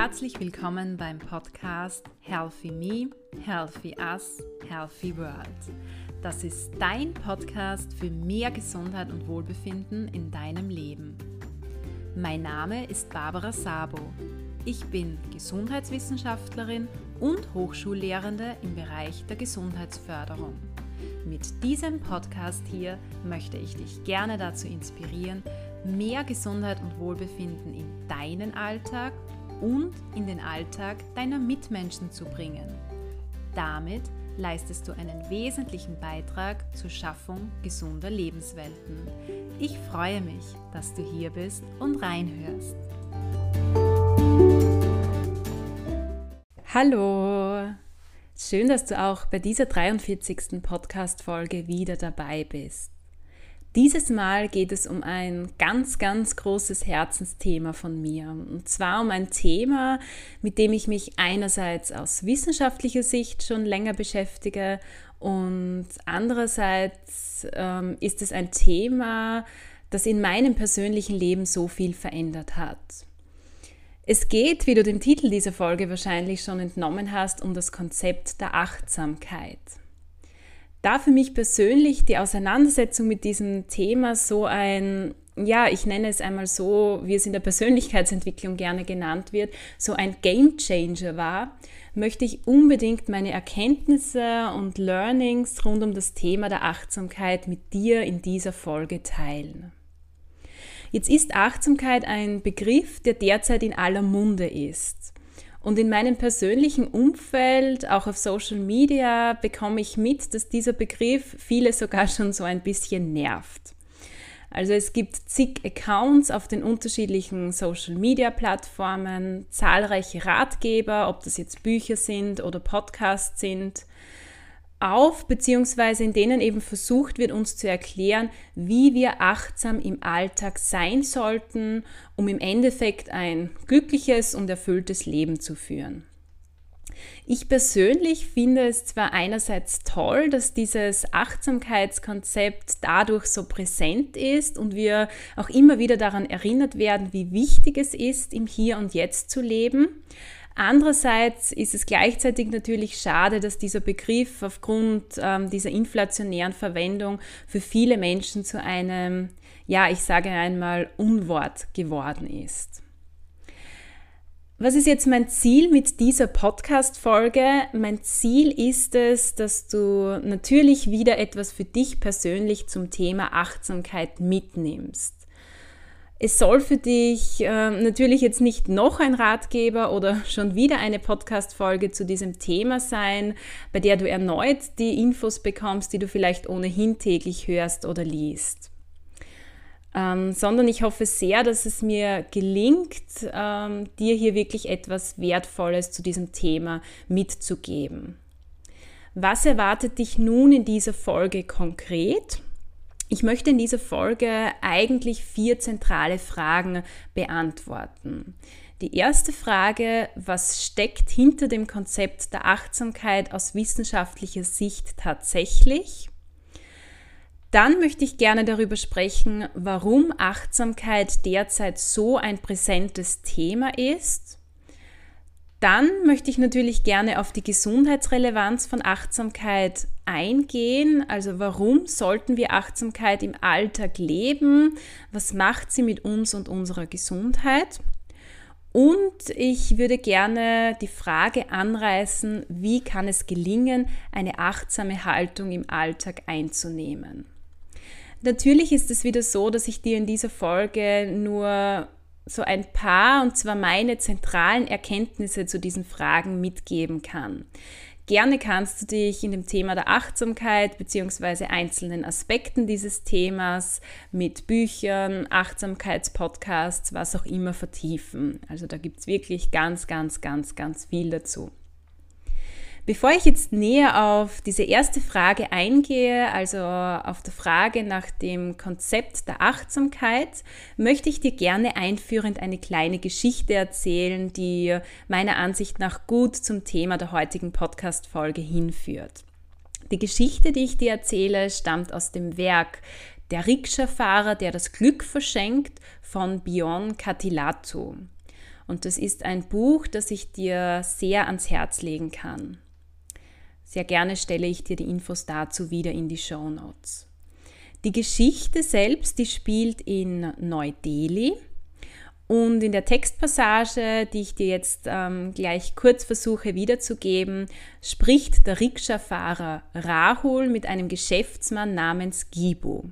Herzlich willkommen beim Podcast Healthy Me, Healthy Us, Healthy World. Das ist dein Podcast für mehr Gesundheit und Wohlbefinden in deinem Leben. Mein Name ist Barbara Sabo. Ich bin Gesundheitswissenschaftlerin und Hochschullehrende im Bereich der Gesundheitsförderung. Mit diesem Podcast hier möchte ich dich gerne dazu inspirieren, mehr Gesundheit und Wohlbefinden in deinen Alltag und in den Alltag deiner Mitmenschen zu bringen. Damit leistest du einen wesentlichen Beitrag zur Schaffung gesunder Lebenswelten. Ich freue mich, dass du hier bist und reinhörst. Hallo! Schön, dass du auch bei dieser 43. Podcast-Folge wieder dabei bist. Dieses Mal geht es um ein ganz, ganz großes Herzensthema von mir. Und zwar um ein Thema, mit dem ich mich einerseits aus wissenschaftlicher Sicht schon länger beschäftige und andererseits ähm, ist es ein Thema, das in meinem persönlichen Leben so viel verändert hat. Es geht, wie du dem Titel dieser Folge wahrscheinlich schon entnommen hast, um das Konzept der Achtsamkeit da für mich persönlich die Auseinandersetzung mit diesem Thema so ein, ja, ich nenne es einmal so, wie es in der Persönlichkeitsentwicklung gerne genannt wird, so ein Game Changer war, möchte ich unbedingt meine Erkenntnisse und Learnings rund um das Thema der Achtsamkeit mit dir in dieser Folge teilen. Jetzt ist Achtsamkeit ein Begriff, der derzeit in aller Munde ist. Und in meinem persönlichen Umfeld, auch auf Social Media, bekomme ich mit, dass dieser Begriff viele sogar schon so ein bisschen nervt. Also es gibt zig Accounts auf den unterschiedlichen Social-Media-Plattformen, zahlreiche Ratgeber, ob das jetzt Bücher sind oder Podcasts sind auf, beziehungsweise in denen eben versucht wird, uns zu erklären, wie wir achtsam im Alltag sein sollten, um im Endeffekt ein glückliches und erfülltes Leben zu führen. Ich persönlich finde es zwar einerseits toll, dass dieses Achtsamkeitskonzept dadurch so präsent ist und wir auch immer wieder daran erinnert werden, wie wichtig es ist, im Hier und Jetzt zu leben. Andererseits ist es gleichzeitig natürlich schade, dass dieser Begriff aufgrund ähm, dieser inflationären Verwendung für viele Menschen zu einem, ja, ich sage einmal, Unwort geworden ist. Was ist jetzt mein Ziel mit dieser Podcast-Folge? Mein Ziel ist es, dass du natürlich wieder etwas für dich persönlich zum Thema Achtsamkeit mitnimmst. Es soll für dich äh, natürlich jetzt nicht noch ein Ratgeber oder schon wieder eine Podcast-Folge zu diesem Thema sein, bei der du erneut die Infos bekommst, die du vielleicht ohnehin täglich hörst oder liest. Ähm, sondern ich hoffe sehr, dass es mir gelingt, ähm, dir hier wirklich etwas Wertvolles zu diesem Thema mitzugeben. Was erwartet dich nun in dieser Folge konkret? Ich möchte in dieser Folge eigentlich vier zentrale Fragen beantworten. Die erste Frage, was steckt hinter dem Konzept der Achtsamkeit aus wissenschaftlicher Sicht tatsächlich? Dann möchte ich gerne darüber sprechen, warum Achtsamkeit derzeit so ein präsentes Thema ist dann möchte ich natürlich gerne auf die Gesundheitsrelevanz von Achtsamkeit eingehen. Also warum sollten wir Achtsamkeit im Alltag leben? Was macht sie mit uns und unserer Gesundheit? Und ich würde gerne die Frage anreißen, wie kann es gelingen, eine achtsame Haltung im Alltag einzunehmen? Natürlich ist es wieder so, dass ich dir in dieser Folge nur so ein paar, und zwar meine zentralen Erkenntnisse zu diesen Fragen mitgeben kann. Gerne kannst du dich in dem Thema der Achtsamkeit bzw. einzelnen Aspekten dieses Themas mit Büchern, Achtsamkeitspodcasts, was auch immer vertiefen. Also da gibt es wirklich ganz, ganz, ganz, ganz viel dazu. Bevor ich jetzt näher auf diese erste Frage eingehe, also auf der Frage nach dem Konzept der Achtsamkeit, möchte ich dir gerne einführend eine kleine Geschichte erzählen, die meiner Ansicht nach gut zum Thema der heutigen Podcast-Folge hinführt. Die Geschichte, die ich dir erzähle, stammt aus dem Werk Der Rikscha-Fahrer, der das Glück verschenkt von Bion Katilatu. Und das ist ein Buch, das ich dir sehr ans Herz legen kann. Sehr gerne stelle ich dir die Infos dazu wieder in die Show Notes. Die Geschichte selbst, die spielt in Neu-Delhi und in der Textpassage, die ich dir jetzt ähm, gleich kurz versuche wiederzugeben, spricht der Rikscha-Fahrer Rahul mit einem Geschäftsmann namens Gibu.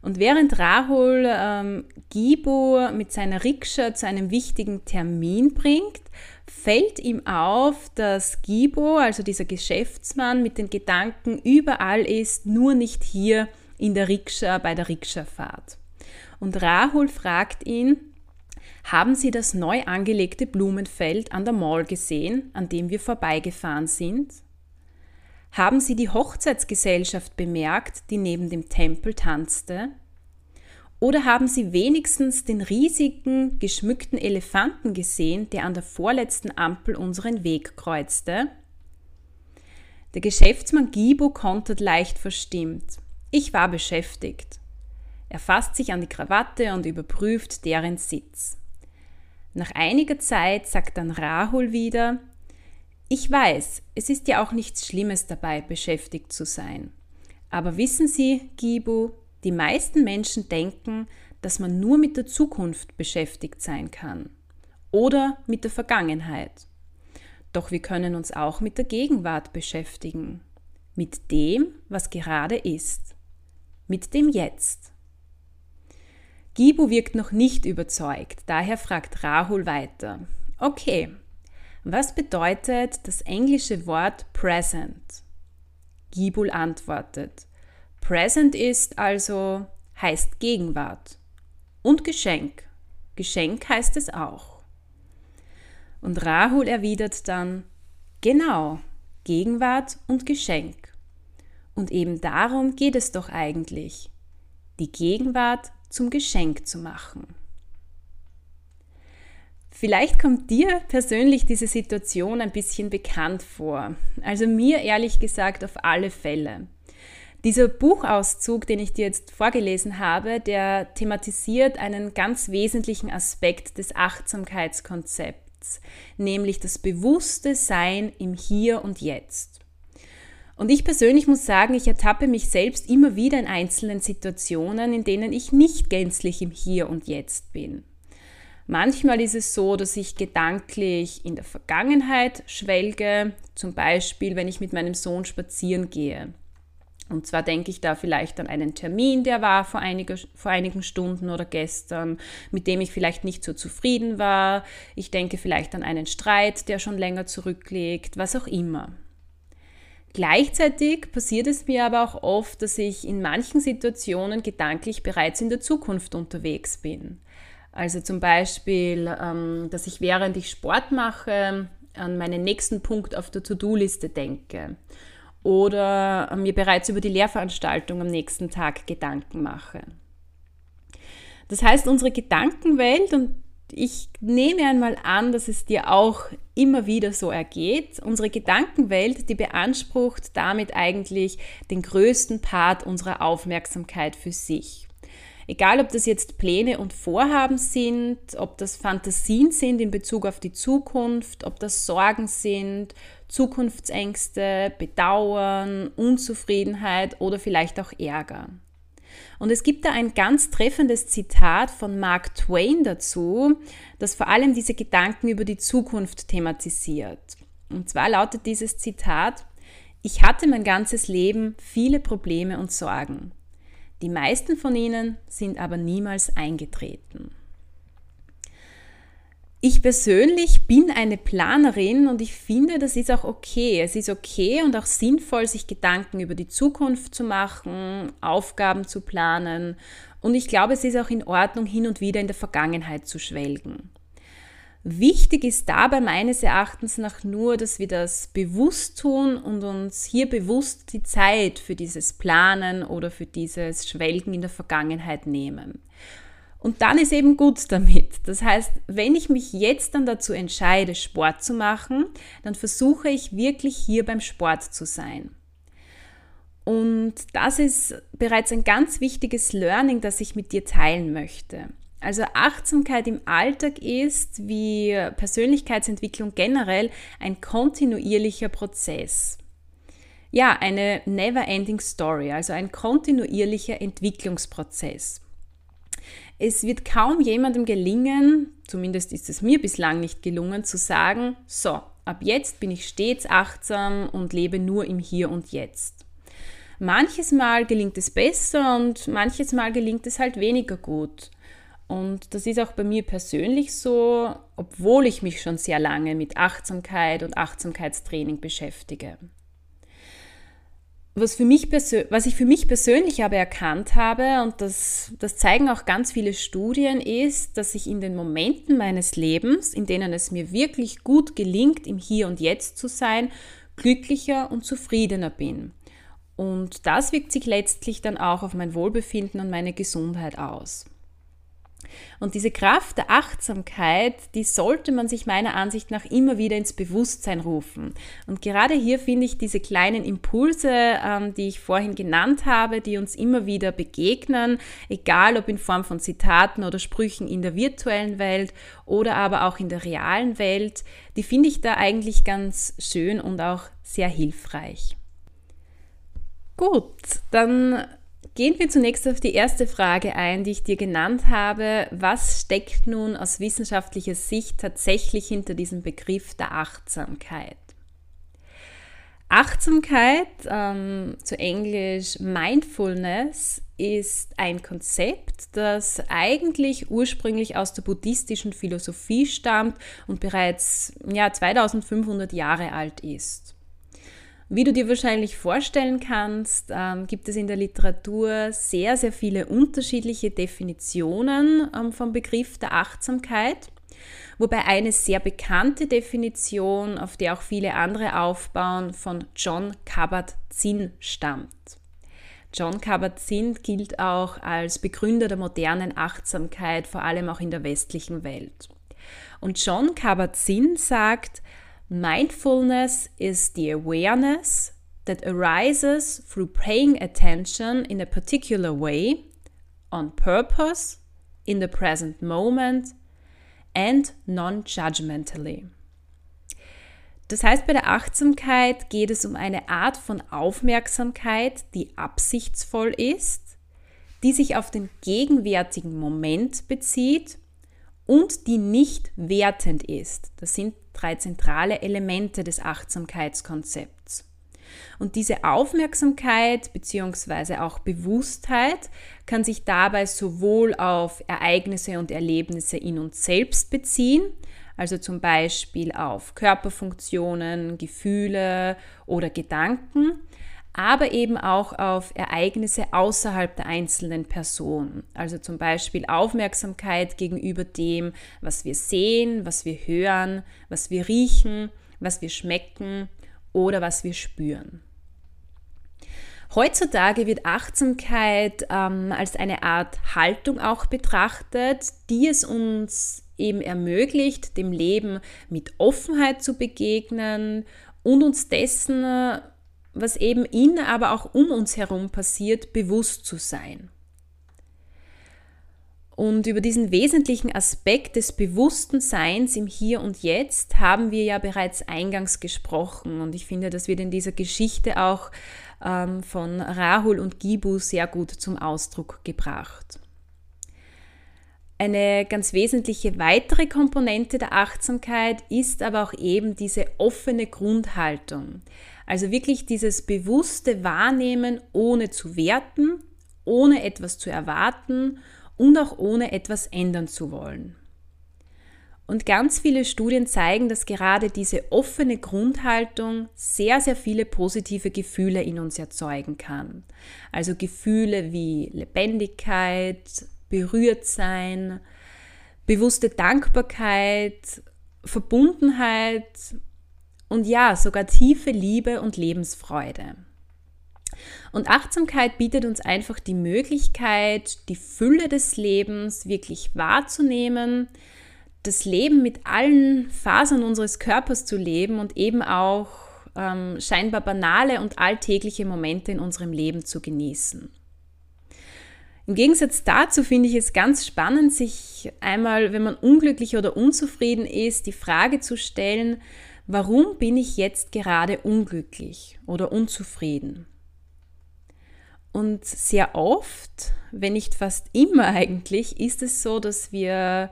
Und während Rahul ähm, Gibu mit seiner Rikscha zu einem wichtigen Termin bringt, fällt ihm auf, dass Gibo, also dieser Geschäftsmann, mit den Gedanken überall ist, nur nicht hier in der Rikscha bei der Rikschafahrt. Und Rahul fragt ihn, haben Sie das neu angelegte Blumenfeld an der Mall gesehen, an dem wir vorbeigefahren sind? Haben Sie die Hochzeitsgesellschaft bemerkt, die neben dem Tempel tanzte? Oder haben Sie wenigstens den riesigen, geschmückten Elefanten gesehen, der an der vorletzten Ampel unseren Weg kreuzte? Der Geschäftsmann Gibo kontert leicht verstimmt. Ich war beschäftigt. Er fasst sich an die Krawatte und überprüft deren Sitz. Nach einiger Zeit sagt dann Rahul wieder, ich weiß, es ist ja auch nichts Schlimmes dabei, beschäftigt zu sein. Aber wissen Sie, Gibu, die meisten Menschen denken, dass man nur mit der Zukunft beschäftigt sein kann oder mit der Vergangenheit. Doch wir können uns auch mit der Gegenwart beschäftigen, mit dem, was gerade ist, mit dem Jetzt. Gibu wirkt noch nicht überzeugt, daher fragt Rahul weiter. Okay, was bedeutet das englische Wort present? Gibul antwortet. Present ist also heißt Gegenwart und Geschenk. Geschenk heißt es auch. Und Rahul erwidert dann, genau, Gegenwart und Geschenk. Und eben darum geht es doch eigentlich, die Gegenwart zum Geschenk zu machen. Vielleicht kommt dir persönlich diese Situation ein bisschen bekannt vor. Also mir ehrlich gesagt auf alle Fälle. Dieser Buchauszug, den ich dir jetzt vorgelesen habe, der thematisiert einen ganz wesentlichen Aspekt des Achtsamkeitskonzepts, nämlich das bewusste Sein im Hier und Jetzt. Und ich persönlich muss sagen, ich ertappe mich selbst immer wieder in einzelnen Situationen, in denen ich nicht gänzlich im Hier und Jetzt bin. Manchmal ist es so, dass ich gedanklich in der Vergangenheit schwelge, zum Beispiel wenn ich mit meinem Sohn spazieren gehe. Und zwar denke ich da vielleicht an einen Termin, der war vor, einige, vor einigen Stunden oder gestern, mit dem ich vielleicht nicht so zufrieden war. Ich denke vielleicht an einen Streit, der schon länger zurückliegt, was auch immer. Gleichzeitig passiert es mir aber auch oft, dass ich in manchen Situationen gedanklich bereits in der Zukunft unterwegs bin. Also zum Beispiel, ähm, dass ich während ich Sport mache, an meinen nächsten Punkt auf der To-Do-Liste denke oder mir bereits über die Lehrveranstaltung am nächsten Tag Gedanken mache. Das heißt, unsere Gedankenwelt, und ich nehme einmal an, dass es dir auch immer wieder so ergeht, unsere Gedankenwelt, die beansprucht damit eigentlich den größten Part unserer Aufmerksamkeit für sich. Egal, ob das jetzt Pläne und Vorhaben sind, ob das Fantasien sind in Bezug auf die Zukunft, ob das Sorgen sind, Zukunftsängste, Bedauern, Unzufriedenheit oder vielleicht auch Ärger. Und es gibt da ein ganz treffendes Zitat von Mark Twain dazu, das vor allem diese Gedanken über die Zukunft thematisiert. Und zwar lautet dieses Zitat, ich hatte mein ganzes Leben viele Probleme und Sorgen. Die meisten von ihnen sind aber niemals eingetreten. Ich persönlich bin eine Planerin und ich finde, das ist auch okay. Es ist okay und auch sinnvoll, sich Gedanken über die Zukunft zu machen, Aufgaben zu planen. Und ich glaube, es ist auch in Ordnung, hin und wieder in der Vergangenheit zu schwelgen. Wichtig ist dabei meines Erachtens nach nur, dass wir das bewusst tun und uns hier bewusst die Zeit für dieses Planen oder für dieses Schwelgen in der Vergangenheit nehmen. Und dann ist eben gut damit. Das heißt, wenn ich mich jetzt dann dazu entscheide, Sport zu machen, dann versuche ich wirklich hier beim Sport zu sein. Und das ist bereits ein ganz wichtiges Learning, das ich mit dir teilen möchte. Also Achtsamkeit im Alltag ist, wie Persönlichkeitsentwicklung generell, ein kontinuierlicher Prozess. Ja, eine never-ending Story, also ein kontinuierlicher Entwicklungsprozess. Es wird kaum jemandem gelingen, zumindest ist es mir bislang nicht gelungen, zu sagen, so, ab jetzt bin ich stets achtsam und lebe nur im Hier und Jetzt. Manches Mal gelingt es besser und manches Mal gelingt es halt weniger gut. Und das ist auch bei mir persönlich so, obwohl ich mich schon sehr lange mit Achtsamkeit und Achtsamkeitstraining beschäftige. Was, für mich was ich für mich persönlich aber erkannt habe, und das, das zeigen auch ganz viele Studien, ist, dass ich in den Momenten meines Lebens, in denen es mir wirklich gut gelingt, im Hier und Jetzt zu sein, glücklicher und zufriedener bin. Und das wirkt sich letztlich dann auch auf mein Wohlbefinden und meine Gesundheit aus. Und diese Kraft der Achtsamkeit, die sollte man sich meiner Ansicht nach immer wieder ins Bewusstsein rufen. Und gerade hier finde ich diese kleinen Impulse, ähm, die ich vorhin genannt habe, die uns immer wieder begegnen, egal ob in Form von Zitaten oder Sprüchen in der virtuellen Welt oder aber auch in der realen Welt, die finde ich da eigentlich ganz schön und auch sehr hilfreich. Gut, dann Gehen wir zunächst auf die erste Frage ein, die ich dir genannt habe. Was steckt nun aus wissenschaftlicher Sicht tatsächlich hinter diesem Begriff der Achtsamkeit? Achtsamkeit, ähm, zu Englisch Mindfulness, ist ein Konzept, das eigentlich ursprünglich aus der buddhistischen Philosophie stammt und bereits ja, 2500 Jahre alt ist. Wie du dir wahrscheinlich vorstellen kannst, ähm, gibt es in der Literatur sehr, sehr viele unterschiedliche Definitionen ähm, vom Begriff der Achtsamkeit, wobei eine sehr bekannte Definition, auf der auch viele andere aufbauen, von John Kabat-Zinn stammt. John Kabat-Zinn gilt auch als Begründer der modernen Achtsamkeit, vor allem auch in der westlichen Welt. Und John Kabat-Zinn sagt, Mindfulness is the awareness that arises through paying attention in a particular way, on purpose, in the present moment and non-judgmentally. Das heißt, bei der Achtsamkeit geht es um eine Art von Aufmerksamkeit, die absichtsvoll ist, die sich auf den gegenwärtigen Moment bezieht und die nicht wertend ist. Das sind drei zentrale Elemente des Achtsamkeitskonzepts. Und diese Aufmerksamkeit bzw. auch Bewusstheit kann sich dabei sowohl auf Ereignisse und Erlebnisse in uns selbst beziehen, also zum Beispiel auf Körperfunktionen, Gefühle oder Gedanken, aber eben auch auf Ereignisse außerhalb der einzelnen Person. Also zum Beispiel Aufmerksamkeit gegenüber dem, was wir sehen, was wir hören, was wir riechen, was wir schmecken oder was wir spüren. Heutzutage wird Achtsamkeit ähm, als eine Art Haltung auch betrachtet, die es uns eben ermöglicht, dem Leben mit Offenheit zu begegnen und uns dessen was eben in, aber auch um uns herum passiert, bewusst zu sein. Und über diesen wesentlichen Aspekt des bewussten Seins im Hier und Jetzt haben wir ja bereits eingangs gesprochen. Und ich finde, das wird in dieser Geschichte auch ähm, von Rahul und Gibu sehr gut zum Ausdruck gebracht. Eine ganz wesentliche weitere Komponente der Achtsamkeit ist aber auch eben diese offene Grundhaltung. Also wirklich dieses bewusste Wahrnehmen ohne zu werten, ohne etwas zu erwarten und auch ohne etwas ändern zu wollen. Und ganz viele Studien zeigen, dass gerade diese offene Grundhaltung sehr, sehr viele positive Gefühle in uns erzeugen kann. Also Gefühle wie Lebendigkeit, berührt sein, bewusste Dankbarkeit, Verbundenheit und ja, sogar tiefe Liebe und Lebensfreude. Und Achtsamkeit bietet uns einfach die Möglichkeit, die Fülle des Lebens wirklich wahrzunehmen, das Leben mit allen Fasern unseres Körpers zu leben und eben auch ähm, scheinbar banale und alltägliche Momente in unserem Leben zu genießen. Im Gegensatz dazu finde ich es ganz spannend, sich einmal, wenn man unglücklich oder unzufrieden ist, die Frage zu stellen, warum bin ich jetzt gerade unglücklich oder unzufrieden? Und sehr oft, wenn nicht fast immer eigentlich, ist es so, dass wir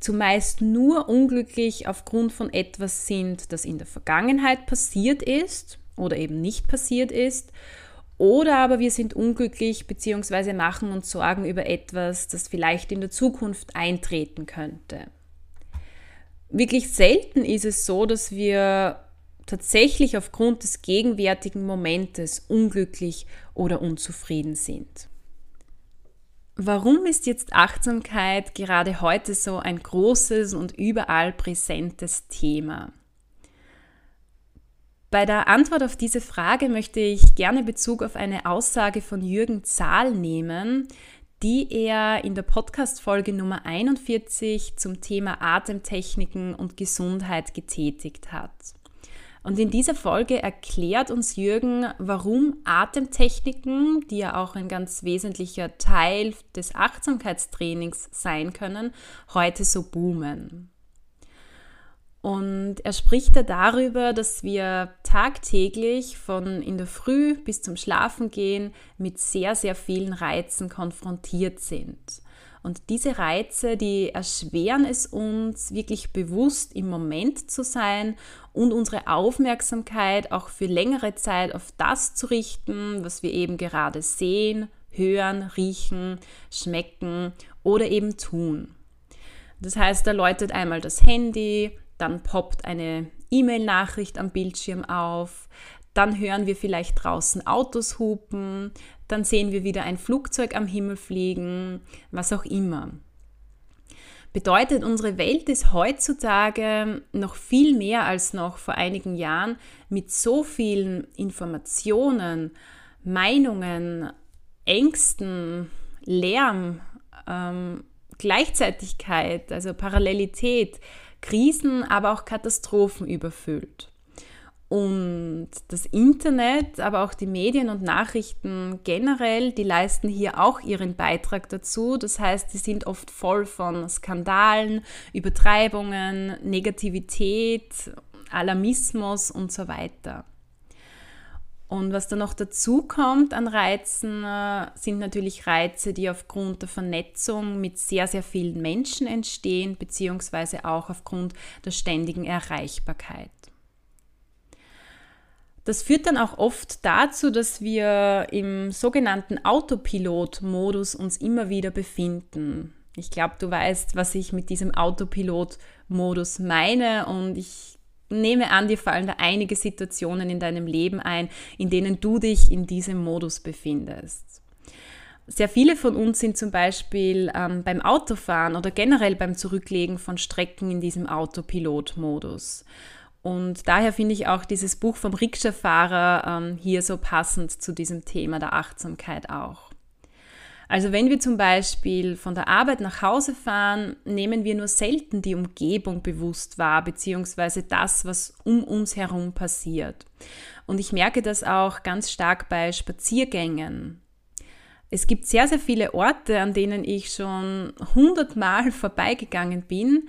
zumeist nur unglücklich aufgrund von etwas sind, das in der Vergangenheit passiert ist oder eben nicht passiert ist. Oder aber wir sind unglücklich bzw. machen uns Sorgen über etwas, das vielleicht in der Zukunft eintreten könnte. Wirklich selten ist es so, dass wir tatsächlich aufgrund des gegenwärtigen Momentes unglücklich oder unzufrieden sind. Warum ist jetzt Achtsamkeit gerade heute so ein großes und überall präsentes Thema? Bei der Antwort auf diese Frage möchte ich gerne Bezug auf eine Aussage von Jürgen Zahl nehmen, die er in der Podcast-Folge Nummer 41 zum Thema Atemtechniken und Gesundheit getätigt hat. Und in dieser Folge erklärt uns Jürgen, warum Atemtechniken, die ja auch ein ganz wesentlicher Teil des Achtsamkeitstrainings sein können, heute so boomen. Und er spricht da darüber, dass wir tagtäglich von in der Früh bis zum Schlafengehen mit sehr, sehr vielen Reizen konfrontiert sind. Und diese Reize, die erschweren es uns, wirklich bewusst im Moment zu sein und unsere Aufmerksamkeit auch für längere Zeit auf das zu richten, was wir eben gerade sehen, hören, riechen, schmecken oder eben tun. Das heißt, da läutet einmal das Handy, dann poppt eine E-Mail-Nachricht am Bildschirm auf, dann hören wir vielleicht draußen Autos hupen, dann sehen wir wieder ein Flugzeug am Himmel fliegen, was auch immer. Bedeutet, unsere Welt ist heutzutage noch viel mehr als noch vor einigen Jahren mit so vielen Informationen, Meinungen, Ängsten, Lärm, ähm, Gleichzeitigkeit, also Parallelität, Krisen, aber auch Katastrophen überfüllt. Und das Internet, aber auch die Medien und Nachrichten generell, die leisten hier auch ihren Beitrag dazu. Das heißt, die sind oft voll von Skandalen, Übertreibungen, Negativität, Alarmismus und so weiter. Und was dann noch dazu kommt an Reizen, äh, sind natürlich Reize, die aufgrund der Vernetzung mit sehr, sehr vielen Menschen entstehen, beziehungsweise auch aufgrund der ständigen Erreichbarkeit. Das führt dann auch oft dazu, dass wir im sogenannten Autopilot-Modus uns immer wieder befinden. Ich glaube, du weißt, was ich mit diesem Autopilot-Modus meine und ich nehme an, dir fallen da einige Situationen in deinem Leben ein, in denen du dich in diesem Modus befindest. Sehr viele von uns sind zum Beispiel ähm, beim Autofahren oder generell beim Zurücklegen von Strecken in diesem Autopilot-Modus. Und daher finde ich auch dieses Buch vom Rikscha-Fahrer ähm, hier so passend zu diesem Thema der Achtsamkeit auch. Also wenn wir zum Beispiel von der Arbeit nach Hause fahren, nehmen wir nur selten die Umgebung bewusst wahr, beziehungsweise das, was um uns herum passiert. Und ich merke das auch ganz stark bei Spaziergängen. Es gibt sehr, sehr viele Orte, an denen ich schon hundertmal vorbeigegangen bin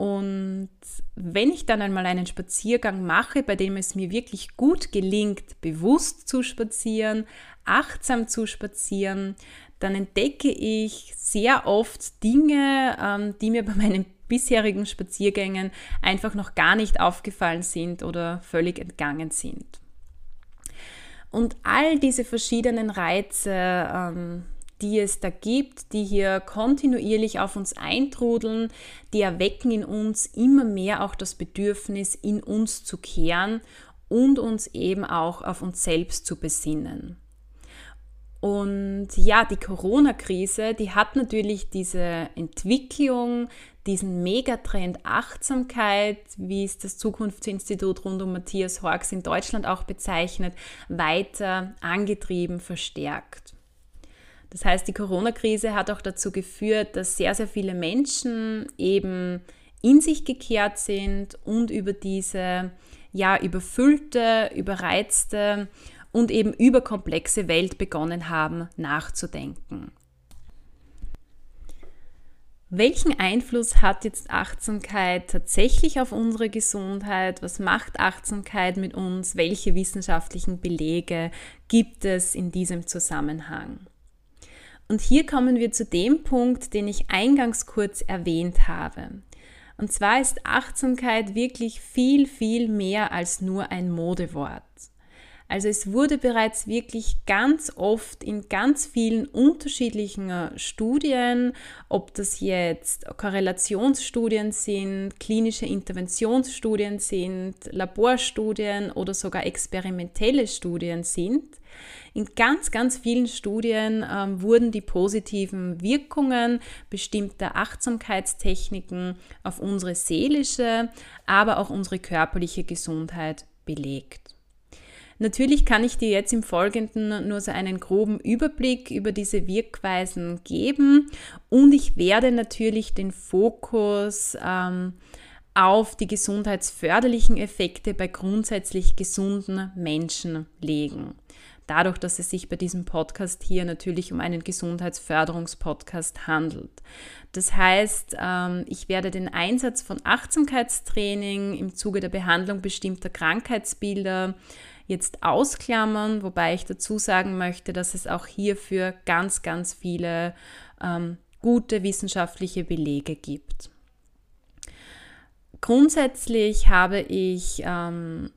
und wenn ich dann einmal einen Spaziergang mache, bei dem es mir wirklich gut gelingt, bewusst zu spazieren, achtsam zu spazieren, dann entdecke ich sehr oft Dinge, ähm, die mir bei meinen bisherigen Spaziergängen einfach noch gar nicht aufgefallen sind oder völlig entgangen sind. Und all diese verschiedenen Reize, ähm, die es da gibt, die hier kontinuierlich auf uns eintrudeln, die erwecken in uns immer mehr auch das Bedürfnis, in uns zu kehren und uns eben auch auf uns selbst zu besinnen. Und ja, die Corona-Krise, die hat natürlich diese Entwicklung, diesen Megatrend Achtsamkeit, wie es das Zukunftsinstitut rund um Matthias Horks in Deutschland auch bezeichnet, weiter angetrieben, verstärkt. Das heißt, die Corona-Krise hat auch dazu geführt, dass sehr, sehr viele Menschen eben in sich gekehrt sind und über diese ja überfüllte, überreizte und eben überkomplexe Welt begonnen haben nachzudenken. welchen Einfluss hat jetzt Achtsamkeit tatsächlich auf unsere Gesundheit? Was macht Achtsamkeit mit uns? Welche wissenschaftlichen Belege gibt es in diesem Zusammenhang? Und hier kommen wir zu dem Punkt, den ich eingangs kurz erwähnt habe. Und zwar ist Achtsamkeit wirklich viel, viel mehr als nur ein Modewort. Also es wurde bereits wirklich ganz oft in ganz vielen unterschiedlichen äh, Studien, ob das jetzt Korrelationsstudien sind, klinische Interventionsstudien sind, Laborstudien oder sogar experimentelle Studien sind, in ganz, ganz vielen Studien ähm, wurden die positiven Wirkungen bestimmter Achtsamkeitstechniken auf unsere seelische, aber auch unsere körperliche Gesundheit belegt. Natürlich kann ich dir jetzt im Folgenden nur so einen groben Überblick über diese Wirkweisen geben und ich werde natürlich den Fokus ähm, auf die gesundheitsförderlichen Effekte bei grundsätzlich gesunden Menschen legen. Dadurch, dass es sich bei diesem Podcast hier natürlich um einen Gesundheitsförderungspodcast handelt. Das heißt, ähm, ich werde den Einsatz von Achtsamkeitstraining im Zuge der Behandlung bestimmter Krankheitsbilder jetzt ausklammern, wobei ich dazu sagen möchte, dass es auch hierfür ganz, ganz viele ähm, gute wissenschaftliche Belege gibt. Grundsätzlich habe ich ähm,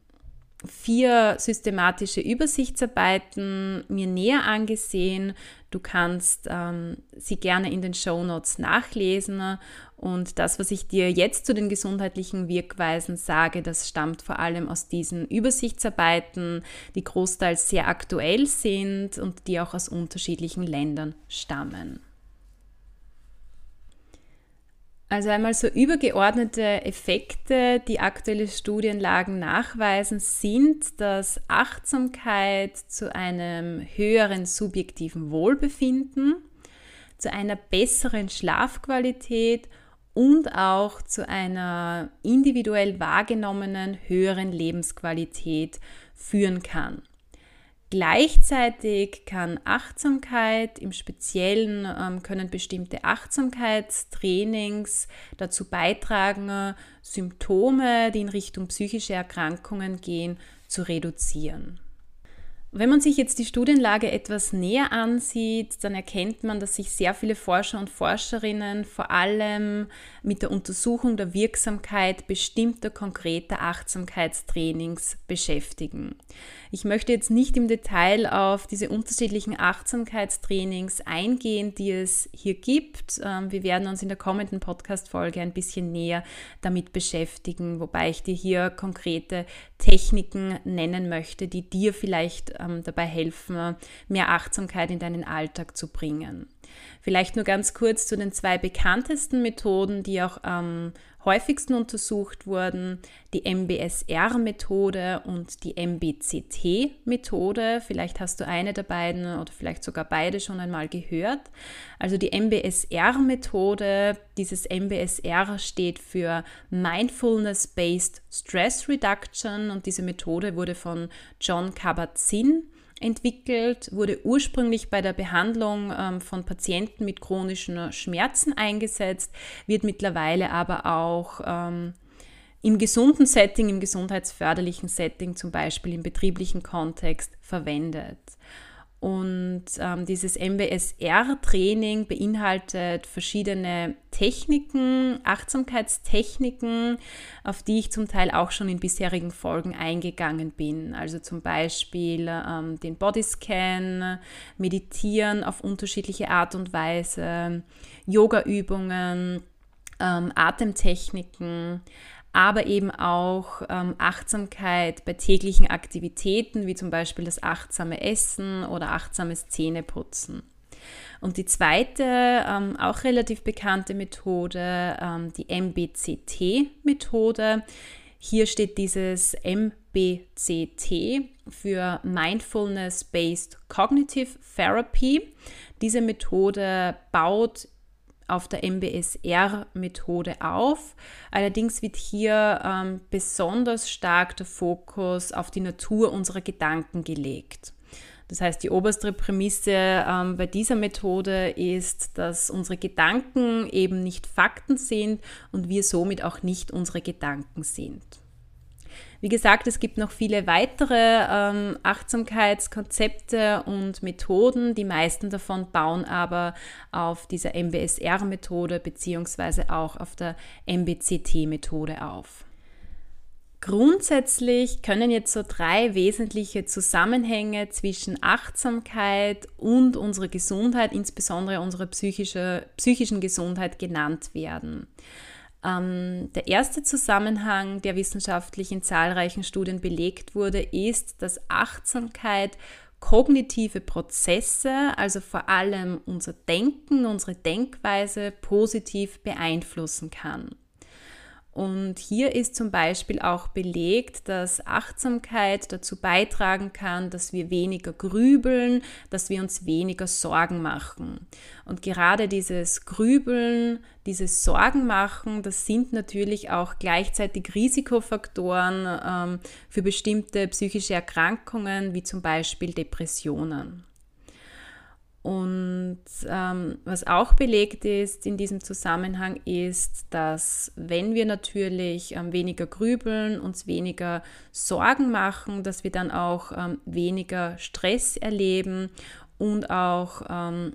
vier systematische Übersichtsarbeiten mir näher angesehen. Du kannst ähm, sie gerne in den Show Notes nachlesen. Und das, was ich dir jetzt zu den gesundheitlichen Wirkweisen sage, das stammt vor allem aus diesen Übersichtsarbeiten, die großteils sehr aktuell sind und die auch aus unterschiedlichen Ländern stammen. Also einmal so übergeordnete Effekte, die aktuelle Studienlagen nachweisen, sind, dass Achtsamkeit zu einem höheren subjektiven Wohlbefinden, zu einer besseren Schlafqualität und auch zu einer individuell wahrgenommenen höheren Lebensqualität führen kann. Gleichzeitig kann Achtsamkeit, im Speziellen ähm, können bestimmte Achtsamkeitstrainings dazu beitragen, Symptome, die in Richtung psychische Erkrankungen gehen, zu reduzieren. Wenn man sich jetzt die Studienlage etwas näher ansieht, dann erkennt man, dass sich sehr viele Forscher und Forscherinnen vor allem mit der Untersuchung der Wirksamkeit bestimmter konkreter Achtsamkeitstrainings beschäftigen. Ich möchte jetzt nicht im Detail auf diese unterschiedlichen Achtsamkeitstrainings eingehen, die es hier gibt. Ähm, wir werden uns in der kommenden Podcast-Folge ein bisschen näher damit beschäftigen, wobei ich dir hier konkrete Techniken nennen möchte, die dir vielleicht ähm, dabei helfen, mehr Achtsamkeit in deinen Alltag zu bringen. Vielleicht nur ganz kurz zu den zwei bekanntesten Methoden, die auch am häufigsten untersucht wurden, die MBSR-Methode und die MBCT-Methode. Vielleicht hast du eine der beiden oder vielleicht sogar beide schon einmal gehört. Also die MBSR-Methode, dieses MBSR steht für Mindfulness-Based Stress Reduction und diese Methode wurde von John Kabat-Zinn entwickelt, wurde ursprünglich bei der Behandlung ähm, von Patienten mit chronischen Schmerzen eingesetzt, wird mittlerweile aber auch ähm, im gesunden Setting, im gesundheitsförderlichen Setting, zum Beispiel im betrieblichen Kontext, verwendet. Und ähm, dieses MBSR-Training beinhaltet verschiedene Techniken, Achtsamkeitstechniken, auf die ich zum Teil auch schon in bisherigen Folgen eingegangen bin. Also zum Beispiel ähm, den Bodyscan, Meditieren auf unterschiedliche Art und Weise, Yoga-Übungen, ähm, Atemtechniken, aber eben auch ähm, Achtsamkeit bei täglichen Aktivitäten, wie zum Beispiel das achtsame Essen oder achtsames Zähneputzen. Und die zweite, ähm, auch relativ bekannte Methode, ähm, die MBCT-Methode. Hier steht dieses MBCT für Mindfulness-Based Cognitive Therapy. Diese Methode baut auf der MBSR-Methode auf. Allerdings wird hier ähm, besonders stark der Fokus auf die Natur unserer Gedanken gelegt. Das heißt, die oberste Prämisse ähm, bei dieser Methode ist, dass unsere Gedanken eben nicht Fakten sind und wir somit auch nicht unsere Gedanken sind. Wie gesagt, es gibt noch viele weitere ähm, Achtsamkeitskonzepte und Methoden. Die meisten davon bauen aber auf dieser MBSR-Methode beziehungsweise auch auf der MBCT-Methode auf. Grundsätzlich können jetzt so drei wesentliche Zusammenhänge zwischen Achtsamkeit und unserer Gesundheit, insbesondere unserer psychische, psychischen Gesundheit, genannt werden. Ähm, der erste Zusammenhang, der wissenschaftlich in zahlreichen Studien belegt wurde, ist, dass Achtsamkeit kognitive Prozesse, also vor allem unser Denken, unsere Denkweise positiv beeinflussen kann. Und hier ist zum Beispiel auch belegt, dass Achtsamkeit dazu beitragen kann, dass wir weniger grübeln, dass wir uns weniger Sorgen machen. Und gerade dieses Grübeln, dieses Sorgen machen, das sind natürlich auch gleichzeitig Risikofaktoren ähm, für bestimmte psychische Erkrankungen, wie zum Beispiel Depressionen. Und ähm, was auch belegt ist in diesem Zusammenhang ist, dass wenn wir natürlich ähm, weniger grübeln, uns weniger Sorgen machen, dass wir dann auch ähm, weniger Stress erleben und auch ähm,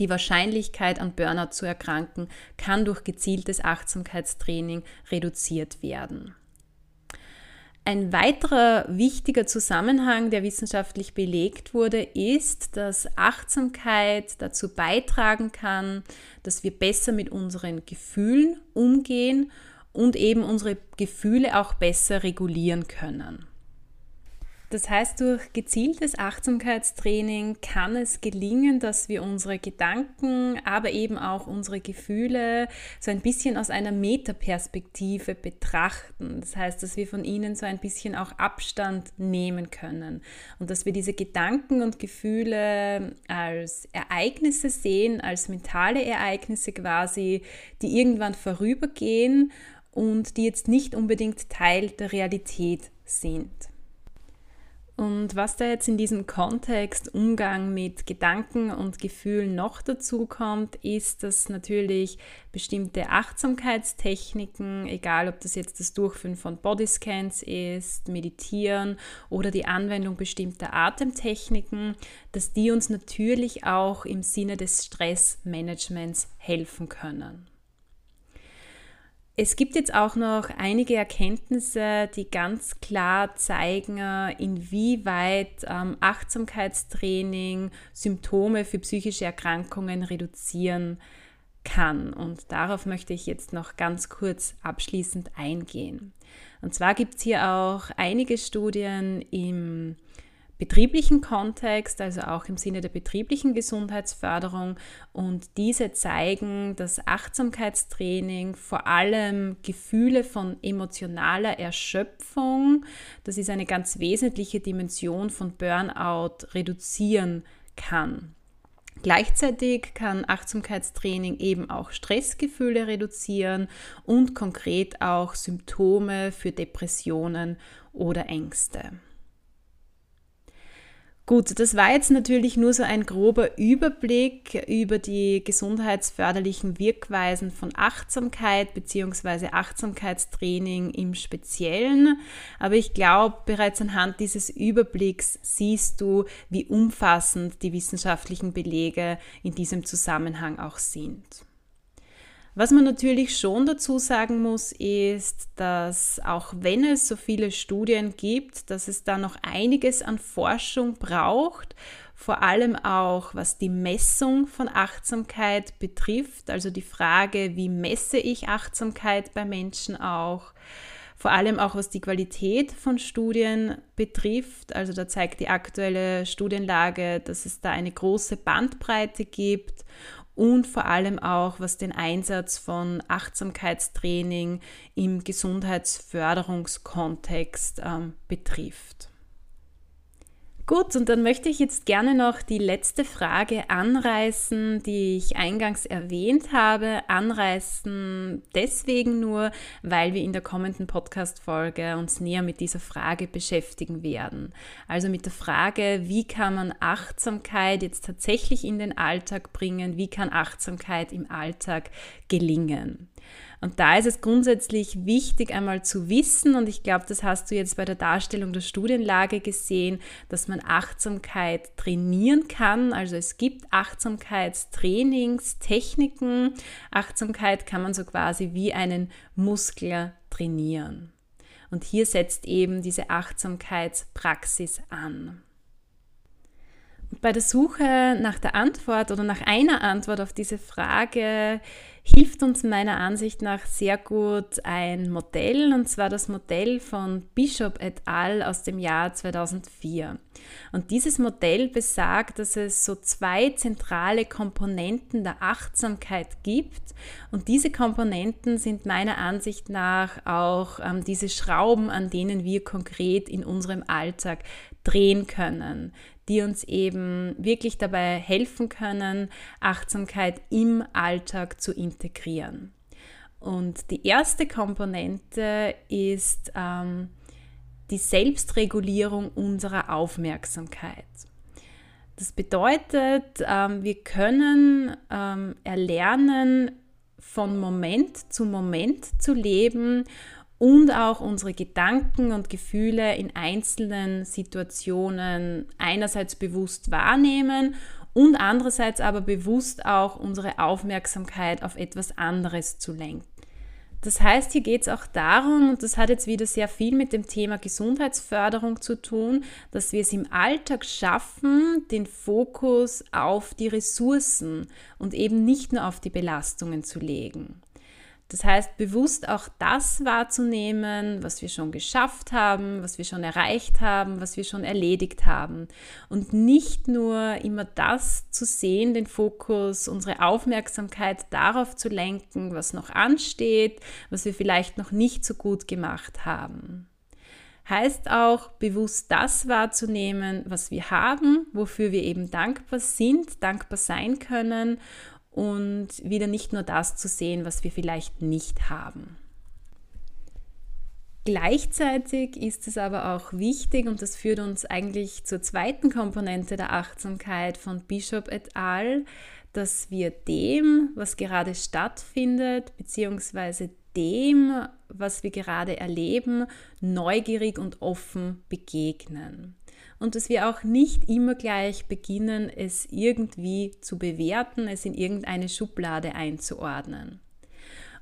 die Wahrscheinlichkeit an Burnout zu erkranken kann durch gezieltes Achtsamkeitstraining reduziert werden. Ein weiterer wichtiger Zusammenhang, der wissenschaftlich belegt wurde, ist, dass Achtsamkeit dazu beitragen kann, dass wir besser mit unseren Gefühlen umgehen und eben unsere Gefühle auch besser regulieren können. Das heißt, durch gezieltes Achtsamkeitstraining kann es gelingen, dass wir unsere Gedanken, aber eben auch unsere Gefühle so ein bisschen aus einer Metaperspektive betrachten. Das heißt, dass wir von ihnen so ein bisschen auch Abstand nehmen können und dass wir diese Gedanken und Gefühle als Ereignisse sehen, als mentale Ereignisse quasi, die irgendwann vorübergehen und die jetzt nicht unbedingt Teil der Realität sind. Und was da jetzt in diesem Kontext Umgang mit Gedanken und Gefühlen noch dazu kommt, ist, dass natürlich bestimmte Achtsamkeitstechniken, egal ob das jetzt das Durchführen von Bodyscans ist, Meditieren oder die Anwendung bestimmter Atemtechniken, dass die uns natürlich auch im Sinne des Stressmanagements helfen können. Es gibt jetzt auch noch einige Erkenntnisse, die ganz klar zeigen, inwieweit ähm, Achtsamkeitstraining Symptome für psychische Erkrankungen reduzieren kann. Und darauf möchte ich jetzt noch ganz kurz abschließend eingehen. Und zwar gibt es hier auch einige Studien im betrieblichen Kontext, also auch im Sinne der betrieblichen Gesundheitsförderung. Und diese zeigen, dass Achtsamkeitstraining vor allem Gefühle von emotionaler Erschöpfung, das ist eine ganz wesentliche Dimension von Burnout, reduzieren kann. Gleichzeitig kann Achtsamkeitstraining eben auch Stressgefühle reduzieren und konkret auch Symptome für Depressionen oder Ängste. Gut, das war jetzt natürlich nur so ein grober Überblick über die gesundheitsförderlichen Wirkweisen von Achtsamkeit bzw. Achtsamkeitstraining im Speziellen. Aber ich glaube, bereits anhand dieses Überblicks siehst du, wie umfassend die wissenschaftlichen Belege in diesem Zusammenhang auch sind. Was man natürlich schon dazu sagen muss, ist, dass auch wenn es so viele Studien gibt, dass es da noch einiges an Forschung braucht, vor allem auch was die Messung von Achtsamkeit betrifft, also die Frage, wie messe ich Achtsamkeit bei Menschen auch. Vor allem auch was die Qualität von Studien betrifft. Also da zeigt die aktuelle Studienlage, dass es da eine große Bandbreite gibt und vor allem auch was den Einsatz von Achtsamkeitstraining im Gesundheitsförderungskontext ähm, betrifft. Gut, und dann möchte ich jetzt gerne noch die letzte Frage anreißen, die ich eingangs erwähnt habe. Anreißen deswegen nur, weil wir in der kommenden Podcast-Folge uns näher mit dieser Frage beschäftigen werden. Also mit der Frage, wie kann man Achtsamkeit jetzt tatsächlich in den Alltag bringen? Wie kann Achtsamkeit im Alltag gelingen? Und da ist es grundsätzlich wichtig, einmal zu wissen, und ich glaube, das hast du jetzt bei der Darstellung der Studienlage gesehen, dass man Achtsamkeit trainieren kann. Also es gibt Achtsamkeitstrainings, Techniken. Achtsamkeit kann man so quasi wie einen Muskel trainieren. Und hier setzt eben diese Achtsamkeitspraxis an. Bei der Suche nach der Antwort oder nach einer Antwort auf diese Frage hilft uns meiner Ansicht nach sehr gut ein Modell, und zwar das Modell von Bishop et al. aus dem Jahr 2004. Und dieses Modell besagt, dass es so zwei zentrale Komponenten der Achtsamkeit gibt. Und diese Komponenten sind meiner Ansicht nach auch ähm, diese Schrauben, an denen wir konkret in unserem Alltag drehen können die uns eben wirklich dabei helfen können, Achtsamkeit im Alltag zu integrieren. Und die erste Komponente ist ähm, die Selbstregulierung unserer Aufmerksamkeit. Das bedeutet, ähm, wir können ähm, erlernen, von Moment zu Moment zu leben und auch unsere Gedanken und Gefühle in einzelnen Situationen einerseits bewusst wahrnehmen und andererseits aber bewusst auch unsere Aufmerksamkeit auf etwas anderes zu lenken. Das heißt, hier geht es auch darum, und das hat jetzt wieder sehr viel mit dem Thema Gesundheitsförderung zu tun, dass wir es im Alltag schaffen, den Fokus auf die Ressourcen und eben nicht nur auf die Belastungen zu legen. Das heißt, bewusst auch das wahrzunehmen, was wir schon geschafft haben, was wir schon erreicht haben, was wir schon erledigt haben. Und nicht nur immer das zu sehen, den Fokus, unsere Aufmerksamkeit darauf zu lenken, was noch ansteht, was wir vielleicht noch nicht so gut gemacht haben. Heißt auch, bewusst das wahrzunehmen, was wir haben, wofür wir eben dankbar sind, dankbar sein können und wieder nicht nur das zu sehen, was wir vielleicht nicht haben. Gleichzeitig ist es aber auch wichtig, und das führt uns eigentlich zur zweiten Komponente der Achtsamkeit von Bishop et al., dass wir dem, was gerade stattfindet, beziehungsweise dem, was wir gerade erleben, neugierig und offen begegnen und dass wir auch nicht immer gleich beginnen, es irgendwie zu bewerten, es in irgendeine Schublade einzuordnen.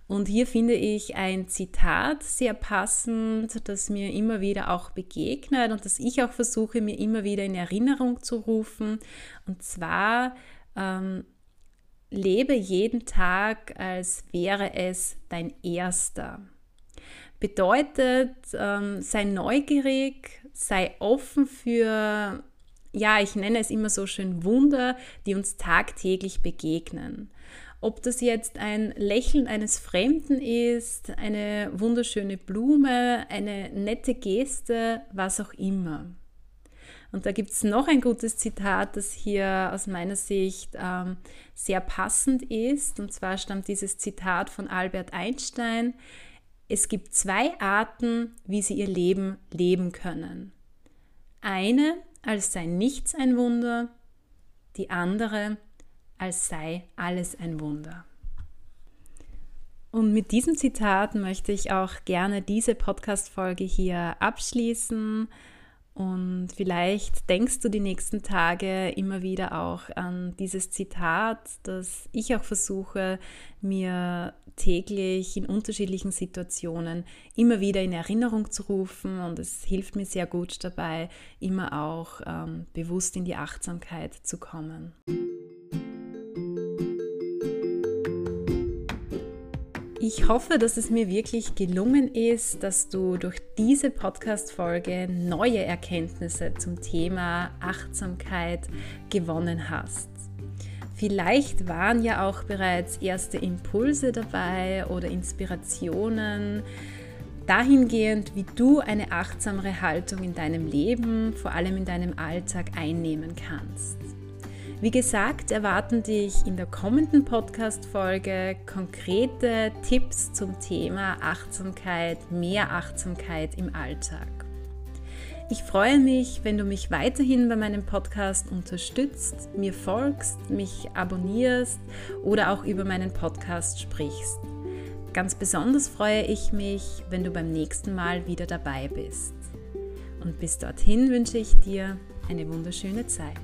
Und hier finde ich ein Zitat sehr passend, das mir immer wieder auch begegnet und das ich auch versuche, mir immer wieder in Erinnerung zu rufen. Und zwar, ähm, lebe jeden Tag, als wäre es dein erster. Bedeutet, ähm, sei neugierig, sei offen für, ja, ich nenne es immer so schön Wunder, die uns tagtäglich begegnen. Ob das jetzt ein Lächeln eines Fremden ist, eine wunderschöne Blume, eine nette Geste, was auch immer. Und da gibt es noch ein gutes Zitat, das hier aus meiner Sicht ähm, sehr passend ist. Und zwar stammt dieses Zitat von Albert Einstein. Es gibt zwei Arten, wie sie ihr Leben leben können. Eine, als sei nichts ein Wunder, die andere, als sei alles ein Wunder. Und mit diesem Zitat möchte ich auch gerne diese Podcast-Folge hier abschließen. Und vielleicht denkst du die nächsten Tage immer wieder auch an dieses Zitat, das ich auch versuche, mir täglich in unterschiedlichen Situationen immer wieder in Erinnerung zu rufen. Und es hilft mir sehr gut dabei, immer auch ähm, bewusst in die Achtsamkeit zu kommen. Ich hoffe, dass es mir wirklich gelungen ist, dass du durch diese Podcast-Folge neue Erkenntnisse zum Thema Achtsamkeit gewonnen hast. Vielleicht waren ja auch bereits erste Impulse dabei oder Inspirationen, dahingehend, wie du eine achtsamere Haltung in deinem Leben, vor allem in deinem Alltag einnehmen kannst. Wie gesagt, erwarten dich in der kommenden Podcast-Folge konkrete Tipps zum Thema Achtsamkeit, mehr Achtsamkeit im Alltag. Ich freue mich, wenn du mich weiterhin bei meinem Podcast unterstützt, mir folgst, mich abonnierst oder auch über meinen Podcast sprichst. Ganz besonders freue ich mich, wenn du beim nächsten Mal wieder dabei bist. Und bis dorthin wünsche ich dir eine wunderschöne Zeit.